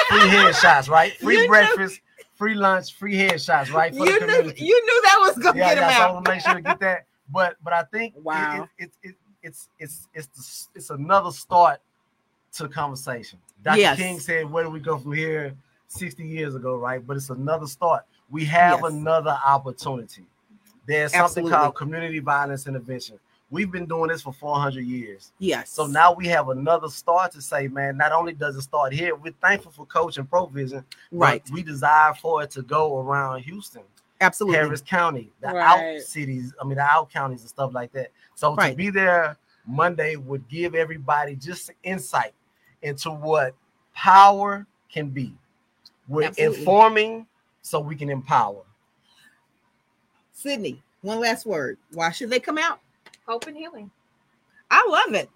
free headshots, right? Free You knew- breakfast, free lunch, free headshots, right? For You the knew you knew that was gonna yeah, get yeah. So I want to make sure to get that. But but I think Wow. it, it, it, it's it's it's the, it's another start to the conversation. Dr. Yes. King said, "Where do we go from here?" 60 years ago, right? But it's another start. We have Yes. another opportunity. There's something Absolutely. called community violence intervention. We've been doing this for 400 years. Yes. So now we have another start to say, man, not only does it start here, we're thankful for Coach and Provision, right. We desire for it to go around Houston, Absolutely. Harris County, the Right. out cities, I mean, the out counties and stuff like that. So Right. to be there Monday would give everybody just insight into what power can be. We're Absolutely. informing so we can empower. Sydney, one last word. Why should they come out? Hope and healing. I love it.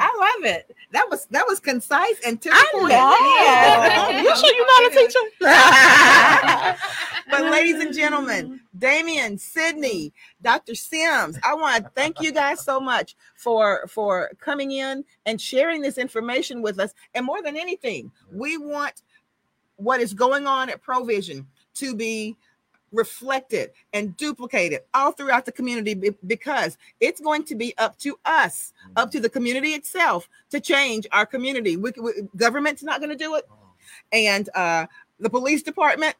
I love it. That was that was concise and to the point. Yeah. You sure you're not a teacher? but ladies and gentlemen, Damion, Sydney, Dr. Sims, I want to thank you guys so much for for coming in and sharing this information with us. And more than anything, we want what is going on at Provision to be reflected and duplicated all throughout the community because it's going to be up to us, up to the community itself to change our community. We, we, government's not going to do it and uh, the police department,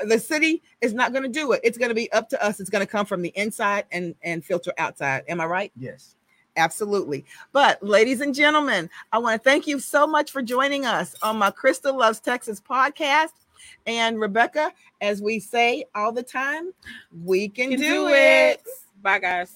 uh, the city is not going to do it. It's going to be up to us. It's going to come from the inside and and filter outside. Am I right? Yes. Absolutely. But ladies and gentlemen, I want to thank you so much for joining us on my Crystal Loves Texas podcast. And Rebecca, as we say all the time, we can, Can do, it. Bye, guys.